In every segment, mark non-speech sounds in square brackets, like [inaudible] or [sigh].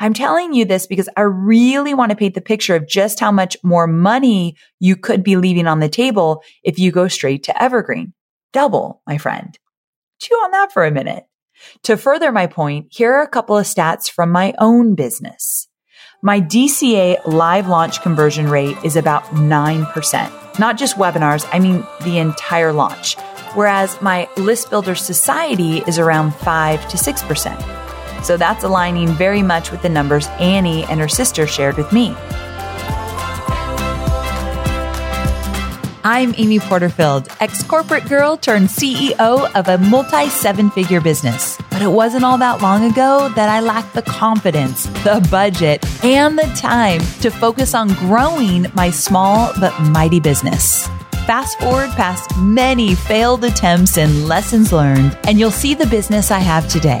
I'm telling you this because I really want to paint the picture of just how much more money you could be leaving on the table if you go straight to evergreen. Double, my friend. Chew on that for a minute. To further my point, here are a couple of stats from my own business. My DCA live launch conversion rate is about 9%. Not just webinars, I mean the entire launch. Whereas my List Builder Society is around 5 to 6%. So that's aligning very much with the numbers Annie and her sister shared with me. I'm Amy Porterfield, ex corporate girl turned CEO of a multi seven figure business. But it wasn't all that long ago that I lacked the confidence, the budget, and the time to focus on growing my small but mighty business. Fast forward past many failed attempts and lessons learned, and you'll see the business I have today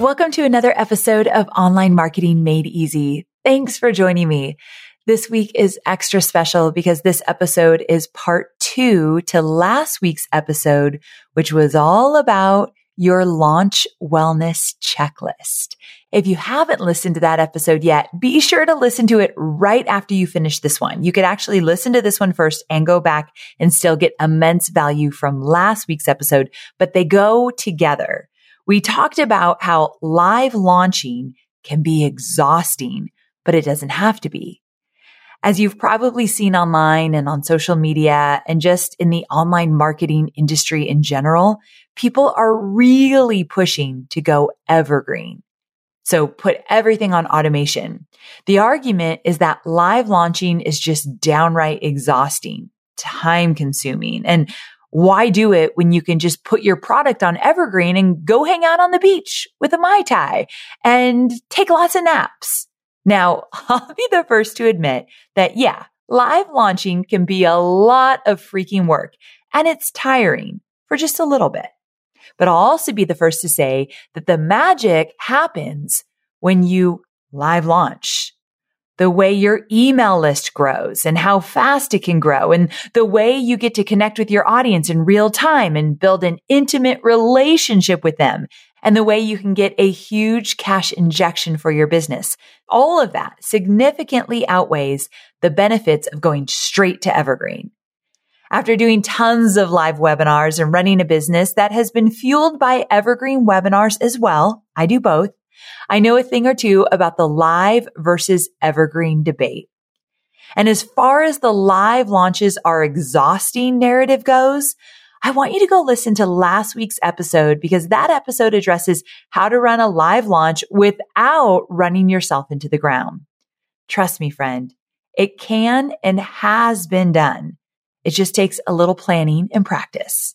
Welcome to another episode of Online Marketing Made Easy. Thanks for joining me. This week is extra special because this episode is part two to last week's episode, which was all about your launch wellness checklist. If you haven't listened to that episode yet, be sure to listen to it right after you finish this one. You could actually listen to this one first and go back and still get immense value from last week's episode, but they go together. We talked about how live launching can be exhausting, but it doesn't have to be. As you've probably seen online and on social media and just in the online marketing industry in general, people are really pushing to go evergreen. So put everything on automation. The argument is that live launching is just downright exhausting, time consuming, and why do it when you can just put your product on evergreen and go hang out on the beach with a Mai Tai and take lots of naps? Now, [laughs] I'll be the first to admit that yeah, live launching can be a lot of freaking work and it's tiring for just a little bit. But I'll also be the first to say that the magic happens when you live launch the way your email list grows and how fast it can grow and the way you get to connect with your audience in real time and build an intimate relationship with them and the way you can get a huge cash injection for your business. All of that significantly outweighs the benefits of going straight to evergreen. After doing tons of live webinars and running a business that has been fueled by evergreen webinars as well, I do both. I know a thing or two about the live versus evergreen debate. And as far as the live launches are exhausting narrative goes, I want you to go listen to last week's episode because that episode addresses how to run a live launch without running yourself into the ground. Trust me, friend, it can and has been done. It just takes a little planning and practice.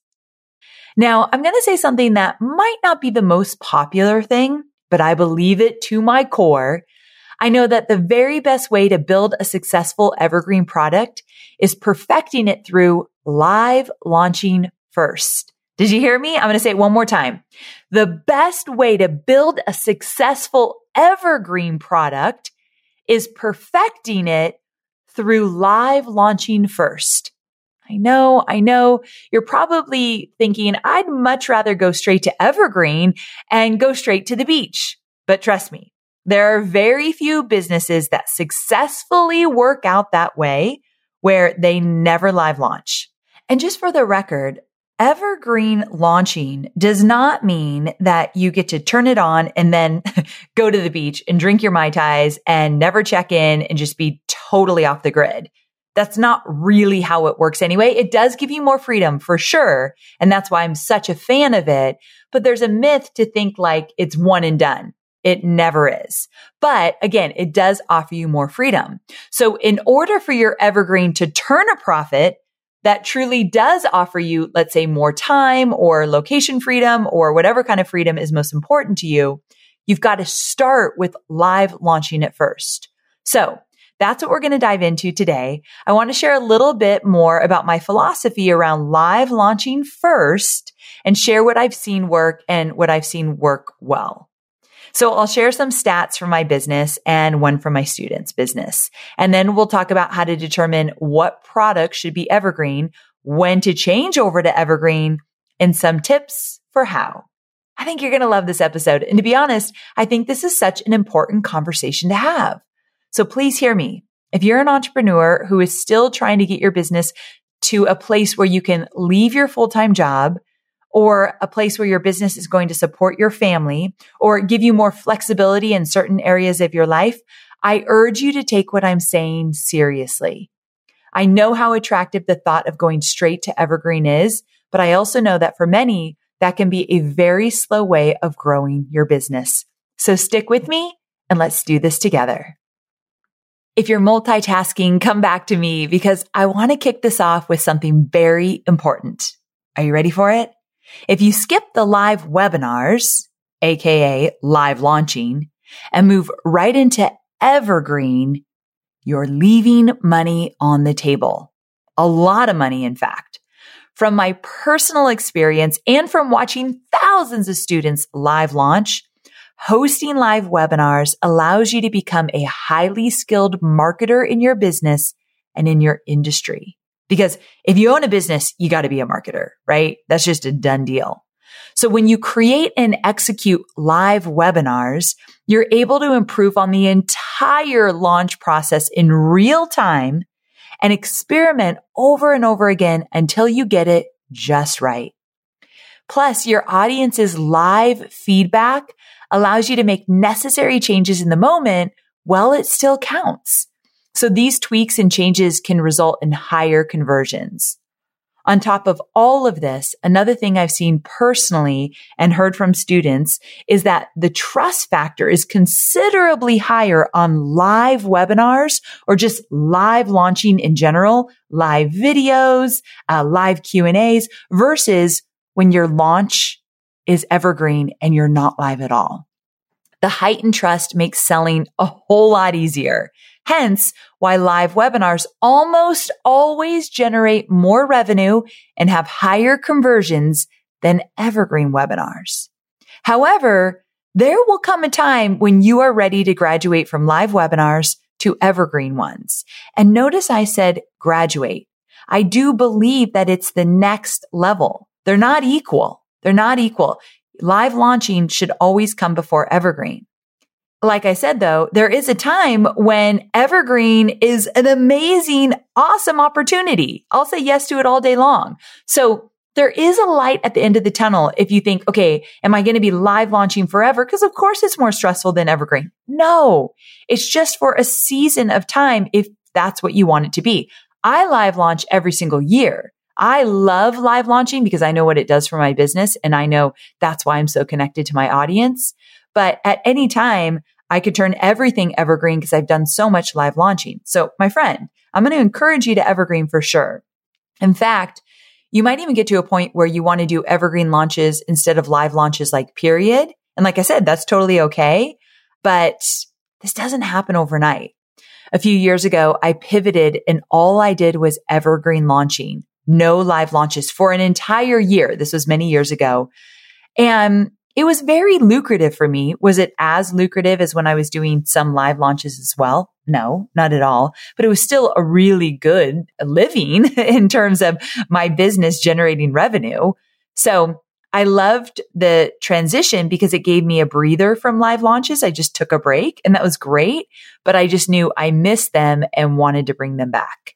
Now, I'm going to say something that might not be the most popular thing, but I believe it to my core. I know that the very best way to build a successful evergreen product is perfecting it through live launching first. Did you hear me? I'm going to say it one more time. The best way to build a successful evergreen product is perfecting it through live launching first. I know, I know you're probably thinking I'd much rather go straight to evergreen and go straight to the beach. But trust me, there are very few businesses that successfully work out that way where they never live launch. And just for the record, evergreen launching does not mean that you get to turn it on and then [laughs] go to the beach and drink your Mai Tais and never check in and just be totally off the grid. That's not really how it works anyway. It does give you more freedom for sure. And that's why I'm such a fan of it. But there's a myth to think like it's one and done. It never is. But again, it does offer you more freedom. So in order for your evergreen to turn a profit, that truly does offer you, let's say more time or location freedom or whatever kind of freedom is most important to you, you've got to start with live launching it first. So that's what we're going to dive into today. I want to share a little bit more about my philosophy around live launching first and share what I've seen work and what I've seen work well. So I'll share some stats from my business and one from my students' business. And then we'll talk about how to determine what products should be evergreen, when to change over to evergreen, and some tips for how. I think you're going to love this episode. And to be honest, I think this is such an important conversation to have. So please hear me. If you're an entrepreneur who is still trying to get your business to a place where you can leave your full-time job or a place where your business is going to support your family or give you more flexibility in certain areas of your life, I urge you to take what I'm saying seriously. I know how attractive the thought of going straight to evergreen is, but I also know that for many, that can be a very slow way of growing your business. So stick with me and let's do this together. If you're multitasking, come back to me because I want to kick this off with something very important. Are you ready for it? If you skip the live webinars, aka live launching, and move right into evergreen, you're leaving money on the table. A lot of money, in fact. From my personal experience and from watching thousands of students live launch, hosting live webinars allows you to become a highly skilled marketer in your business and in your industry. Because if you own a business, you got to be a marketer, right? That's just a done deal. So when you create and execute live webinars, you're able to improve on the entire launch process in real time and experiment over and over again until you get it just right. Plus, your audience's live feedback allows you to make necessary changes in the moment while it still counts. So these tweaks and changes can result in higher conversions. On top of all of this, another thing I've seen personally and heard from students is that the trust factor is considerably higher on live webinars or just live launching in general, live videos, uh, live Q and A's versus when your launch is evergreen and you're not live at all. The heightened trust makes selling a whole lot easier. Hence why live webinars almost always generate more revenue and have higher conversions than evergreen webinars. However, there will come a time when you are ready to graduate from live webinars to evergreen ones. And notice I said graduate. I do believe that it's the next level. They're not equal. They're not equal. Live launching should always come before evergreen. Like I said, though, there is a time when evergreen is an amazing, awesome opportunity. I'll say yes to it all day long. So there is a light at the end of the tunnel if you think, okay, am I going to be live launching forever? Because of course it's more stressful than evergreen. No, it's just for a season of time if that's what you want it to be. I live launch every single year. I love live launching because I know what it does for my business and I know that's why I'm so connected to my audience. But at any time, I could turn everything evergreen because I've done so much live launching. So my friend, I'm going to encourage you to evergreen for sure. In fact, You might even get to a point where you want to do evergreen launches instead of live launches like period. And like I said, that's totally okay. But this doesn't happen overnight. A few years ago, I pivoted and all I did was evergreen launching, no live launches for an entire year. This was many years ago. And it was very lucrative for me. Was it as lucrative as when I was doing some live launches as well? No, not at all. But it was still a really good living [laughs] in terms of my business generating revenue. So I loved the transition because it gave me a breather from live launches. I just took a break and that was great, but I just knew I missed them and wanted to bring them back.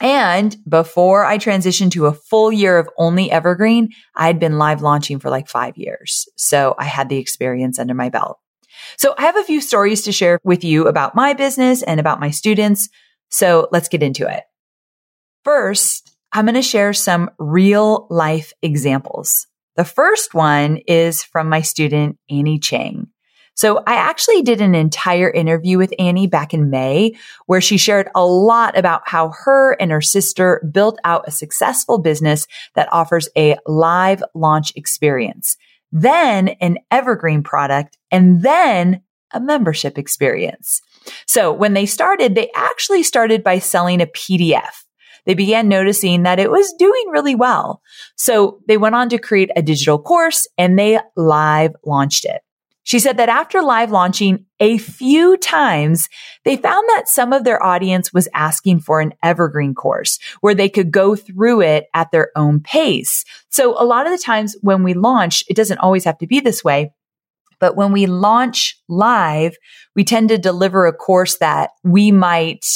and before I transitioned to a full year of only evergreen, I had been live launching for like five years. So I had the experience under my belt. So I have a few stories to share with you about my business and about my students. So let's get into it. First, I'm going to share some real life examples. The first one is from my student, Annie Chang. So I actually did an entire interview with Annie back in May where she shared a lot about how her and her sister built out a successful business that offers a live launch experience, then an evergreen product, and then a membership experience. So when they started, they actually started by selling a PDF they began noticing that it was doing really well. So they went on to create a digital course and they live launched it. She said that after live launching a few times, they found that some of their audience was asking for an evergreen course where they could go through it at their own pace. So a lot of the times when we launch, it doesn't always have to be this way. But when we launch live, we tend to deliver a course that we might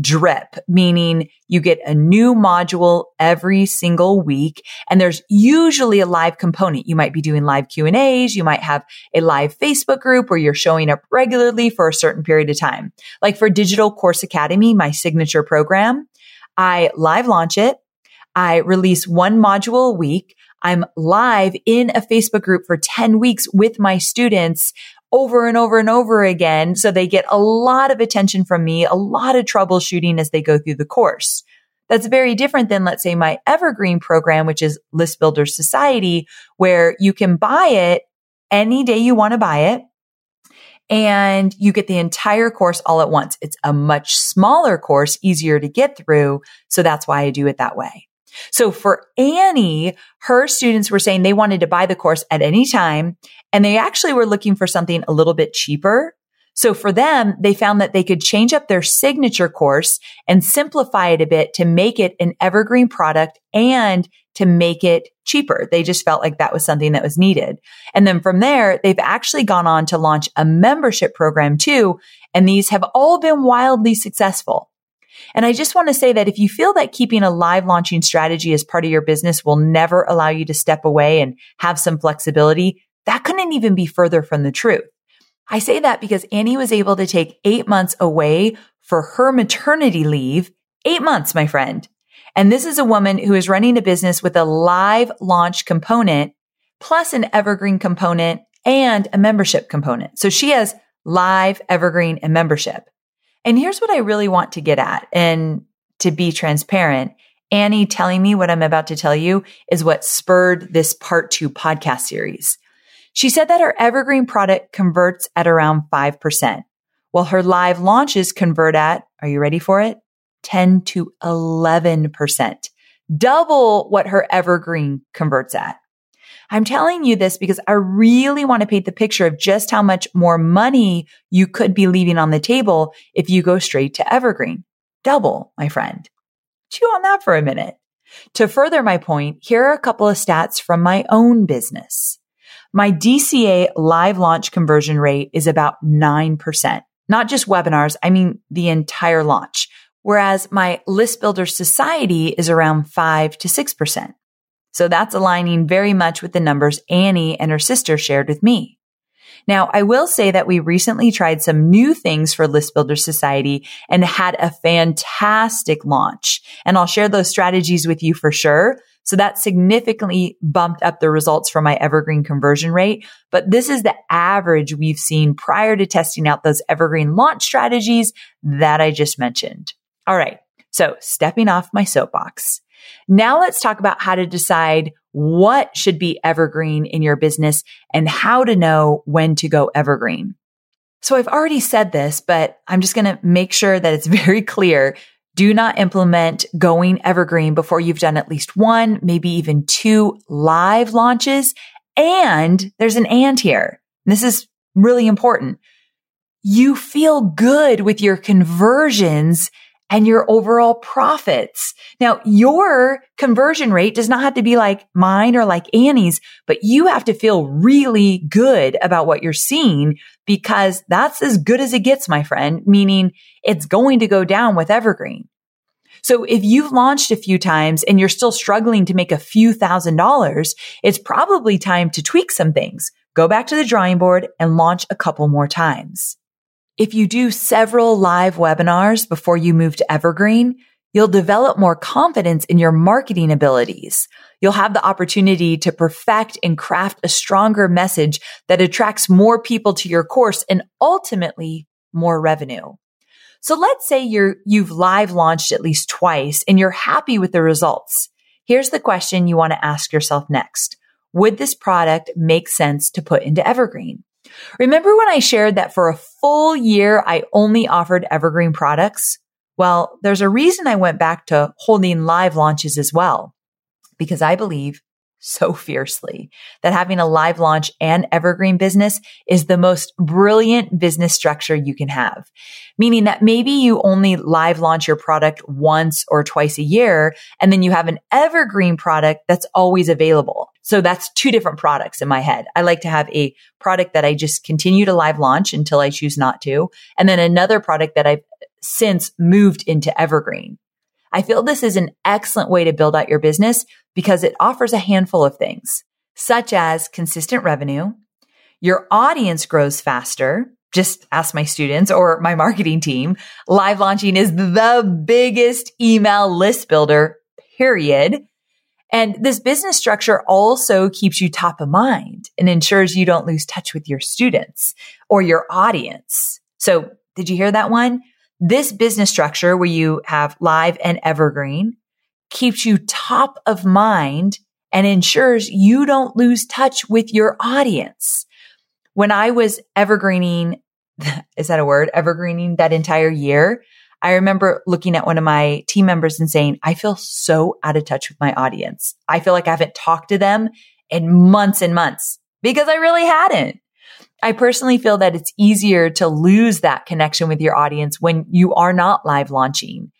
drip, meaning you get a new module every single week. And there's usually a live component. You might be doing live Q and A's. You might have a live Facebook group where you're showing up regularly for a certain period of time. Like for Digital Course Academy, my signature program, I live launch it. I release one module a week. I'm live in a Facebook group for 10 weeks with my students over and over and over again. So they get a lot of attention from me, a lot of troubleshooting as they go through the course. That's very different than, let's say, my evergreen program, which is List Builder Society, where you can buy it any day you want to buy it and you get the entire course all at once. It's a much smaller course, easier to get through. So that's why I do it that way. So for Annie, her students were saying they wanted to buy the course at any time and they actually were looking for something a little bit cheaper. So for them, they found that they could change up their signature course and simplify it a bit to make it an evergreen product and to make it cheaper. They just felt like that was something that was needed. And then from there, they've actually gone on to launch a membership program too. And these have all been wildly successful. And I just want to say that if you feel that keeping a live launching strategy as part of your business will never allow you to step away and have some flexibility, that couldn't even be further from the truth. I say that because Annie was able to take eight months away for her maternity leave. Eight months, my friend. And this is a woman who is running a business with a live launch component plus an evergreen component and a membership component. So she has live, evergreen and membership. And here's what I really want to get at and to be transparent. Annie telling me what I'm about to tell you is what spurred this part two podcast series. She said that her evergreen product converts at around 5%, while her live launches convert at, are you ready for it? 10 to 11%, double what her evergreen converts at. I'm telling you this because I really want to paint the picture of just how much more money you could be leaving on the table if you go straight to evergreen. Double, my friend. Chew on that for a minute. To further my point, here are a couple of stats from my own business. My DCA live launch conversion rate is about 9%. Not just webinars, I mean the entire launch. Whereas my list builder society is around 5 to 6%. So that's aligning very much with the numbers Annie and her sister shared with me. Now, I will say that we recently tried some new things for List Builder Society and had a fantastic launch. And I'll share those strategies with you for sure. So that significantly bumped up the results for my evergreen conversion rate. But this is the average we've seen prior to testing out those evergreen launch strategies that I just mentioned. All right. So stepping off my soapbox. Now let's talk about how to decide what should be evergreen in your business and how to know when to go evergreen. So I've already said this, but I'm just going to make sure that it's [laughs] very clear. Do not implement going evergreen before you've done at least one, maybe even two live launches. And there's an and here. This is really important. You feel good with your conversions and your overall profits. Now, your conversion rate does not have to be like mine or like Annie's, but you have to feel really good about what you're seeing because that's as good as it gets, my friend, meaning it's going to go down with Evergreen. So if you've launched a few times and you're still struggling to make a few thousand dollars, it's probably time to tweak some things. Go back to the drawing board and launch a couple more times. If you do several live webinars before you move to Evergreen, you'll develop more confidence in your marketing abilities. You'll have the opportunity to perfect and craft a stronger message that attracts more people to your course and ultimately more revenue. So let's say you're, you've live launched at least twice and you're happy with the results. Here's the question you want to ask yourself next. Would this product make sense to put into Evergreen? Remember when I shared that for a full year, I only offered evergreen products? Well, there's a reason I went back to holding live launches as well, because I believe so fiercely that having a live launch and evergreen business is the most brilliant business structure you can have. Meaning that maybe you only live launch your product once or twice a year, and then you have an evergreen product that's always available. So that's two different products in my head. I like to have a product that I just continue to live launch until I choose not to. And then another product that I've since moved into evergreen. I feel this is an excellent way to build out your business because it offers a handful of things, such as consistent revenue. Your audience grows faster. just ask my students or my marketing team. Live launching is the biggest email list builder, period. And this business structure also keeps you top of mind and ensures you don't lose touch with your students or your audience. So did you hear that one? This business structure where you have live and evergreen keeps you top of mind and ensures you don't lose touch with your audience. When I was evergreening, [laughs] is that a word? Evergreening that entire year. I remember looking at one of my team members and saying, I feel so out of touch with my audience. I feel like I haven't talked to them in months and months because I really hadn't. I personally feel that it's easier to lose that connection with your audience when you are not live launching.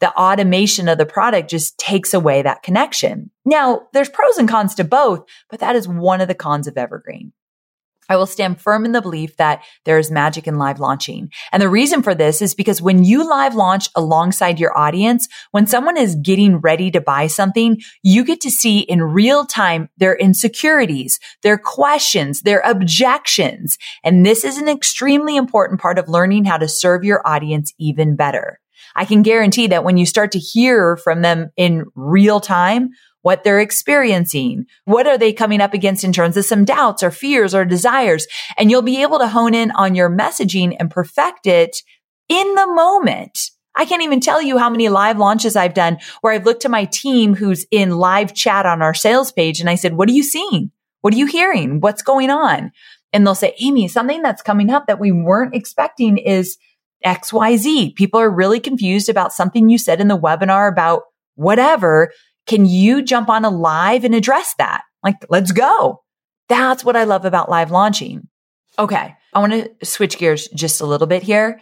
The automation of the product just takes away that connection. Now, there's pros and cons to both, but that is one of the cons of Evergreen. I will stand firm in the belief that there is magic in live launching. And the reason for this is because when you live launch alongside your audience, when someone is getting ready to buy something, you get to see in real time their insecurities, their questions, their objections. And this is an extremely important part of learning how to serve your audience even better. I can guarantee that when you start to hear from them in real time, what they're experiencing. What are they coming up against in terms of some doubts or fears or desires? And you'll be able to hone in on your messaging and perfect it in the moment. I can't even tell you how many live launches I've done where I've looked to my team who's in live chat on our sales page and I said, what are you seeing? What are you hearing? What's going on? And they'll say, Amy, something that's coming up that we weren't expecting is XYZ. People are really confused about something you said in the webinar about whatever. Can you jump on a live and address that? Like, let's go. That's what I love about live launching. Okay. I want to switch gears just a little bit here.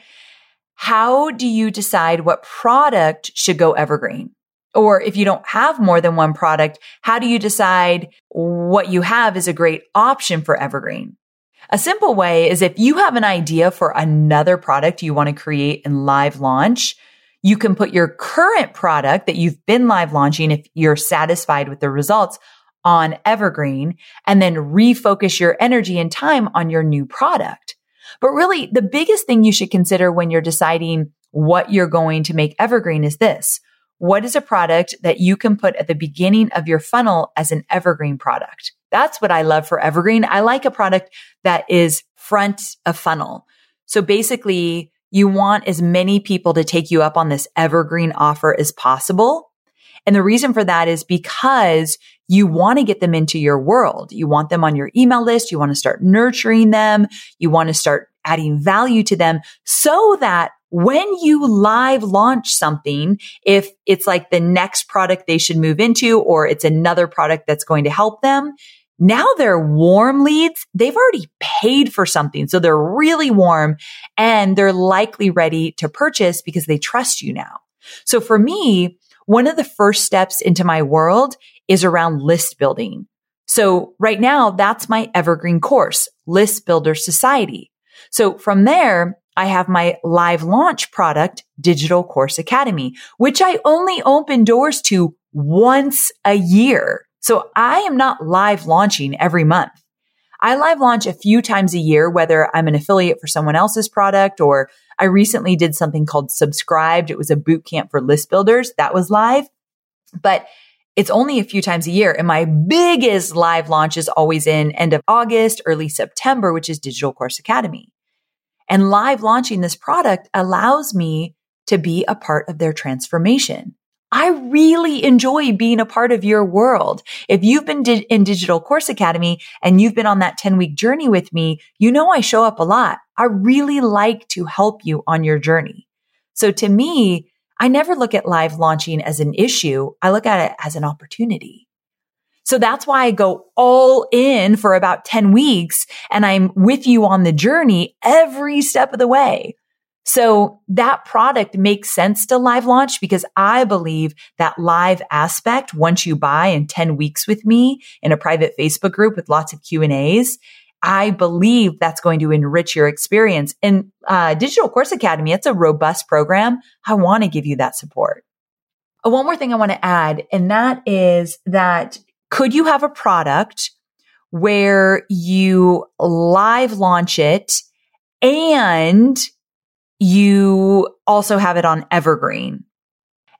How do you decide what product should go evergreen? Or if you don't have more than one product, how do you decide what you have is a great option for evergreen? A simple way is if you have an idea for another product you want to create and live launch, you can put your current product that you've been live launching if you're satisfied with the results on Evergreen and then refocus your energy and time on your new product. But really the biggest thing you should consider when you're deciding what you're going to make Evergreen is this. What is a product that you can put at the beginning of your funnel as an evergreen product? That's what I love for evergreen. I like a product that is front of funnel. So basically you want as many people to take you up on this evergreen offer as possible. And the reason for that is because you want to get them into your world. You want them on your email list. You want to start nurturing them. You want to start adding value to them so that when you live launch something, if it's like the next product they should move into or it's another product that's going to help them, now they're warm leads. They've already paid for something. So they're really warm and they're likely ready to purchase because they trust you now. So for me, one of the first steps into my world is around list building. So right now, that's my evergreen course, List Builder Society. So from there, I have my live launch product, Digital Course Academy, which I only open doors to once a year. So I am not live launching every month. I live launch a few times a year, whether I'm an affiliate for someone else's product or I recently did something called subscribed. It was a boot camp for list builders that was live, but it's only a few times a year. And my biggest live launch is always in end of August, early September, which is Digital Course Academy. And live launching this product allows me to be a part of their transformation. I really enjoy being a part of your world. If you've been di- in Digital Course Academy and you've been on that 10 week journey with me, you know I show up a lot. I really like to help you on your journey. So to me, I never look at live launching as an issue. I look at it as an opportunity. So that's why I go all in for about 10 weeks and I'm with you on the journey every step of the way. So that product makes sense to live launch because I believe that live aspect, once you buy in 10 weeks with me in a private Facebook group with lots of Q and A's, I believe that's going to enrich your experience. And uh, Digital Course Academy, it's a robust program. I want to give you that support. Uh, one more thing I want to add, and that is that could you have a product where you live launch it and you also have it on evergreen.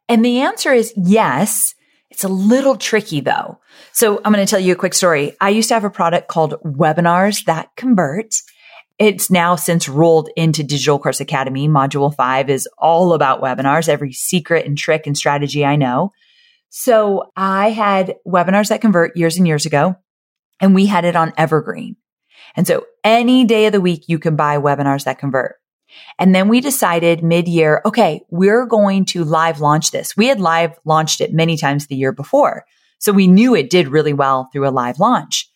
And the answer is yes. It's a little tricky though. So I'm going to tell you a quick story. I used to have a product called webinars that convert. It's now since rolled into Digital Course Academy. Module five is all about webinars, every secret and trick and strategy I know. So I had webinars that convert years and years ago, and we had it on Evergreen. And so any day of the week, you can buy webinars that convert. And then we decided mid year, okay, we're going to live launch this. We had live launched it many times the year before. So we knew it did really well through a live launch.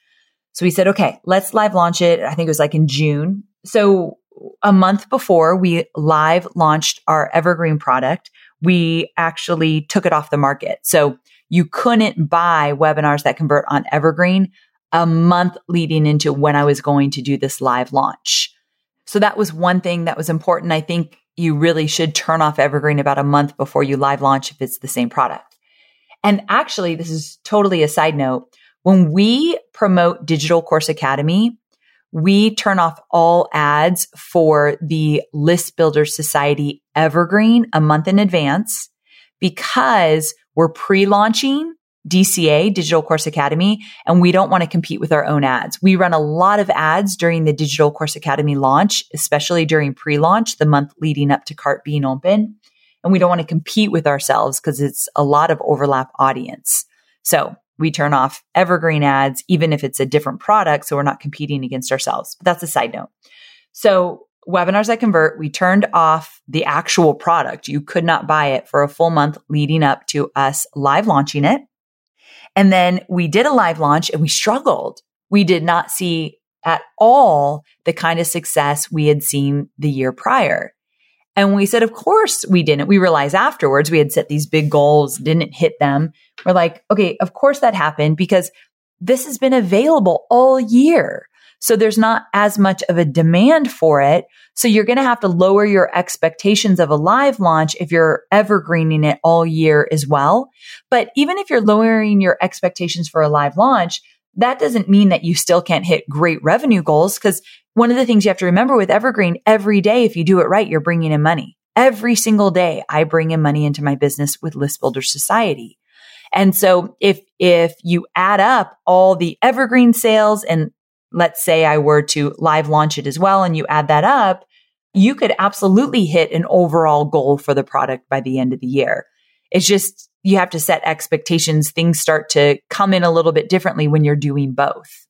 So we said, okay, let's live launch it. I think it was like in June. So a month before we live launched our evergreen product, we actually took it off the market. So you couldn't buy webinars that convert on evergreen a month leading into when I was going to do this live launch. So that was one thing that was important. I think you really should turn off evergreen about a month before you live launch if it's the same product. And actually, this is totally a side note. When we promote Digital Course Academy, we turn off all ads for the List Builder Society Evergreen a month in advance because we're pre-launching DCA, Digital Course Academy, and we don't want to compete with our own ads. We run a lot of ads during the Digital Course Academy launch, especially during pre-launch, the month leading up to cart being open. And we don't want to compete with ourselves because it's a lot of overlap audience. So we turn off evergreen ads, even if it's a different product. So we're not competing against ourselves. But that's a side note. So webinars that convert, we turned off the actual product. You could not buy it for a full month leading up to us live launching it. And then we did a live launch and we struggled. We did not see at all the kind of success we had seen the year prior. And we said, of course we didn't. We realized afterwards we had set these big goals, didn't hit them. We're like, okay, of course that happened because this has been available all year. So there's not as much of a demand for it. So you're going to have to lower your expectations of a live launch if you're evergreening it all year as well. But even if you're lowering your expectations for a live launch, that doesn't mean that you still can't hit great revenue goals because one of the things you have to remember with Evergreen, every day, if you do it right, you're bringing in money. Every single day, I bring in money into my business with List Builder Society. And so if, if you add up all the Evergreen sales and let's say I were to live launch it as well and you add that up, you could absolutely hit an overall goal for the product by the end of the year. It's just, you have to set expectations. Things start to come in a little bit differently when you're doing both.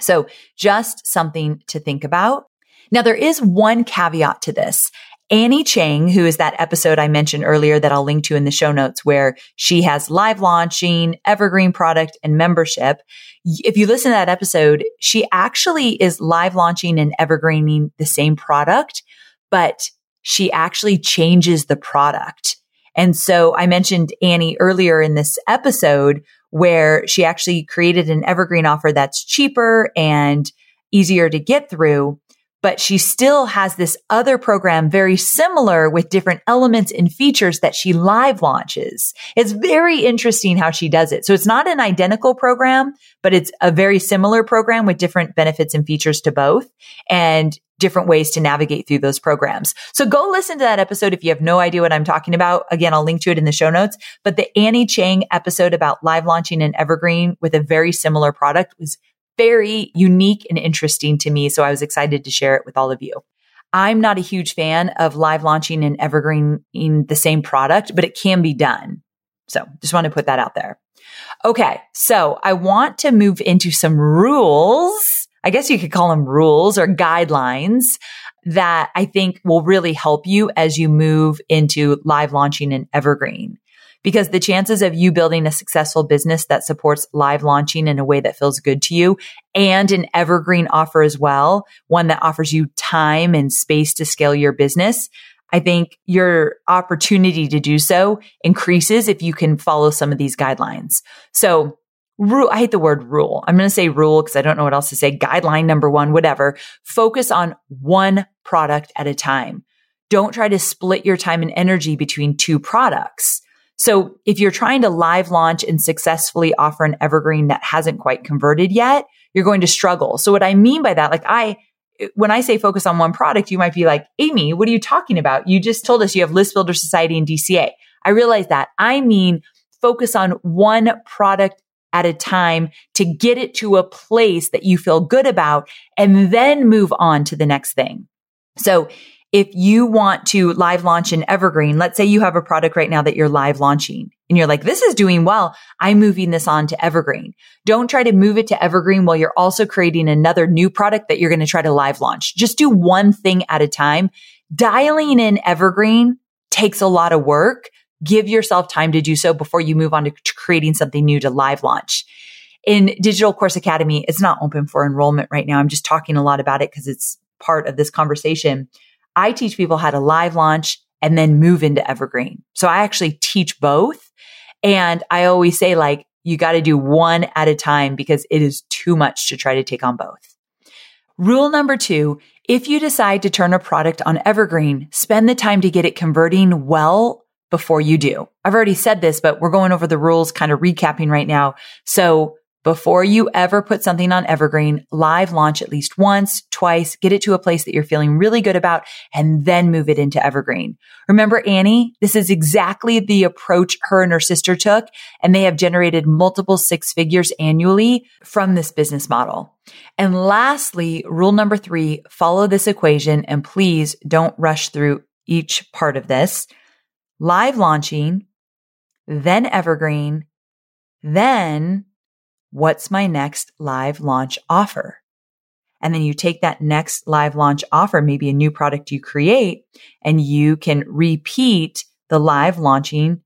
So just something to think about. Now there is one caveat to this. Annie Chang, who is that episode I mentioned earlier that I'll link to in the show notes where she has live launching, evergreen product and membership. If you listen to that episode, she actually is live launching and evergreening the same product, but she actually changes the product. And so I mentioned Annie earlier in this episode where she actually created an evergreen offer that's cheaper and easier to get through. But she still has this other program very similar with different elements and features that she live launches. It's very interesting how she does it. So it's not an identical program, but it's a very similar program with different benefits and features to both. And different ways to navigate through those programs. So go listen to that episode if you have no idea what I'm talking about. Again, I'll link to it in the show notes. But the Annie Chang episode about live launching an evergreen with a very similar product was very unique and interesting to me. So I was excited to share it with all of you. I'm not a huge fan of live launching and evergreen in the same product, but it can be done. So just want to put that out there. Okay. So I want to move into some rules I guess you could call them rules or guidelines that I think will really help you as you move into live launching and evergreen. Because the chances of you building a successful business that supports live launching in a way that feels good to you and an evergreen offer as well, one that offers you time and space to scale your business, I think your opportunity to do so increases if you can follow some of these guidelines. So rule. I hate the word rule. I'm going to say rule because I don't know what else to say. Guideline number one, whatever. Focus on one product at a time. Don't try to split your time and energy between two products. So if you're trying to live launch and successfully offer an evergreen that hasn't quite converted yet, you're going to struggle. So what I mean by that, like I, when I say focus on one product, you might be like, Amy, what are you talking about? You just told us you have List Builder Society and DCA. I realize that. I mean, focus on one product at a time to get it to a place that you feel good about and then move on to the next thing. So if you want to live launch an evergreen, let's say you have a product right now that you're live launching and you're like, this is doing well. I'm moving this on to evergreen. Don't try to move it to evergreen while you're also creating another new product that you're going to try to live launch. Just do one thing at a time. Dialing in evergreen takes a lot of work. Give yourself time to do so before you move on to creating something new to live launch. In Digital Course Academy, it's not open for enrollment right now. I'm just talking a lot about it because it's part of this conversation. I teach people how to live launch and then move into evergreen. So I actually teach both. And I always say like, you got to do one at a time because it is too much to try to take on both. Rule number two, if you decide to turn a product on evergreen, spend the time to get it converting well before you do. I've already said this, but we're going over the rules, kind of recapping right now. So before you ever put something on Evergreen, live launch at least once, twice, get it to a place that you're feeling really good about, and then move it into Evergreen. Remember Annie? This is exactly the approach her and her sister took, and they have generated multiple six figures annually from this business model. And lastly, rule number three, follow this equation and please don't rush through each part of this. Live launching, then Evergreen, then what's my next live launch offer? And then you take that next live launch offer, maybe a new product you create, and you can repeat the live launching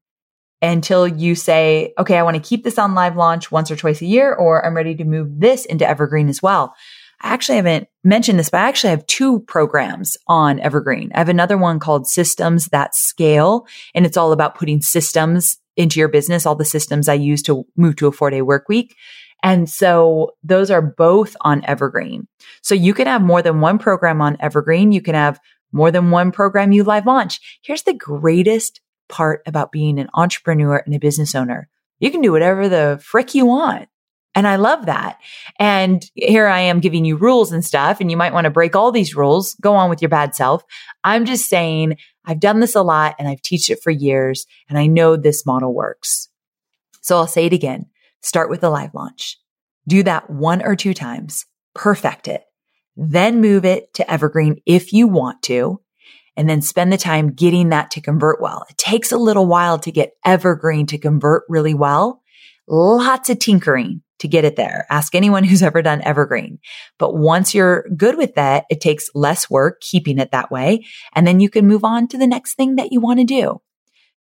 until you say, okay, I want to keep this on live launch once or twice a year, or I'm ready to move this into Evergreen as well. I actually haven't mentioned this, but I actually have two programs on Evergreen. I have another one called Systems That Scale, and it's all about putting systems into your business, all the systems I use to move to a four day work week. And so those are both on Evergreen. So you can have more than one program on Evergreen. You can have more than one program you live launch. Here's the greatest part about being an entrepreneur and a business owner. You can do whatever the frick you want. And I love that. And here I am giving you rules and stuff, and you might want to break all these rules. Go on with your bad self. I'm just saying I've done this a lot and I've taught it for years and I know this model works. So I'll say it again. Start with a live launch. Do that one or two times. Perfect it. Then move it to evergreen if you want to. And then spend the time getting that to convert well. It takes a little while to get evergreen to convert really well. Lots of tinkering to get it there. Ask anyone who's ever done evergreen. But once you're good with that, it takes less work keeping it that way. And then you can move on to the next thing that you want to do.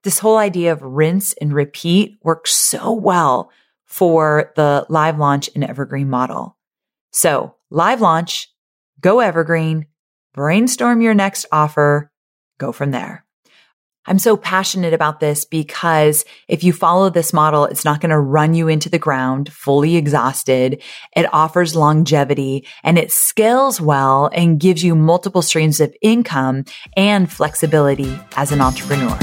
This whole idea of rinse and repeat works so well for the live launch and evergreen model. So live launch, go evergreen, brainstorm your next offer, go from there. I'm so passionate about this because if you follow this model, it's not going to run you into the ground fully exhausted. It offers longevity and it scales well and gives you multiple streams of income and flexibility as an entrepreneur.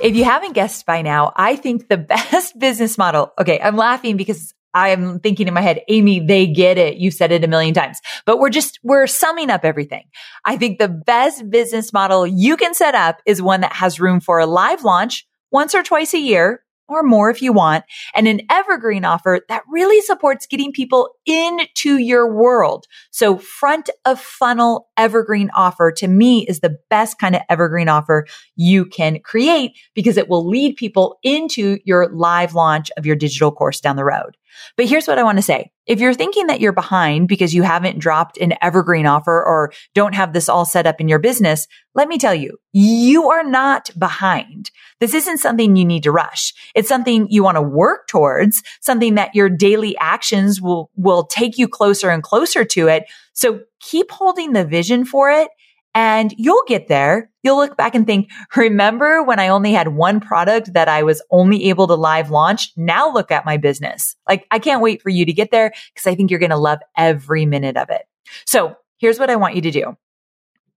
If you haven't guessed by now, I think the [laughs] best business model. Okay. I'm laughing because I'm thinking in my head, Amy, they get it. You said it a million times, but we're just, we're summing up everything. I think the best business model you can set up is one that has room for a live launch once or twice a year or more if you want, and an evergreen offer that really supports getting people into your world. So front of funnel evergreen offer to me is the best kind of evergreen offer you can create because it will lead people into your live launch of your digital course down the road. But here's what I want to say. If you're thinking that you're behind because you haven't dropped an evergreen offer or don't have this all set up in your business, let me tell you, you are not behind. This isn't something you need to rush. It's something you want to work towards, something that your daily actions will, will take you closer and closer to it. So keep holding the vision for it and you'll get there. You'll look back and think, remember when I only had one product that I was only able to live launch? Now look at my business. Like I can't wait for you to get there because I think you're going to love every minute of it. So here's what I want you to do.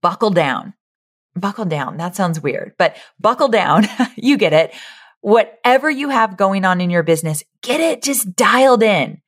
Buckle down. Buckle down. That sounds weird, but buckle down. [laughs] you get it. whatever you have going on in your business, get it just dialed in.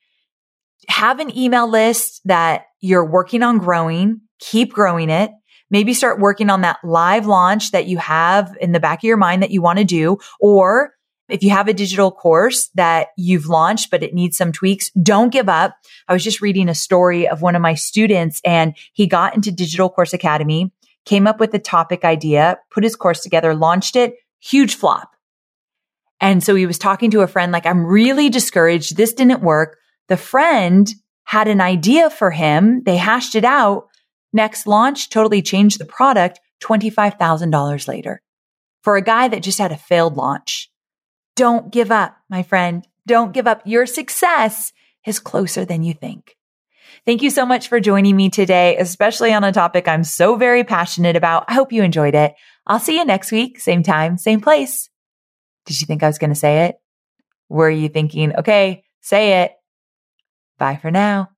Have an email list that you're working on growing, keep growing it. Maybe start working on that live launch that you have in the back of your mind that you want to do. Or if you have a digital course that you've launched, but it needs some tweaks, don't give up. I was just reading a story of one of my students and he got into Digital Course Academy, came up with a topic idea, put his course together, launched it, huge flop. And so he was talking to a friend, like, I'm really discouraged. This didn't work. The friend had an idea for him. They hashed it out. Next launch totally changed the product $25,000 later for a guy that just had a failed launch. Don't give up, my friend. Don't give up. Your success is closer than you think. Thank you so much for joining me today, especially on a topic I'm so very passionate about. I hope you enjoyed it. I'll see you next week, same time, same place. Did you think I was going to say it? Were you thinking, okay, say it? Bye for now.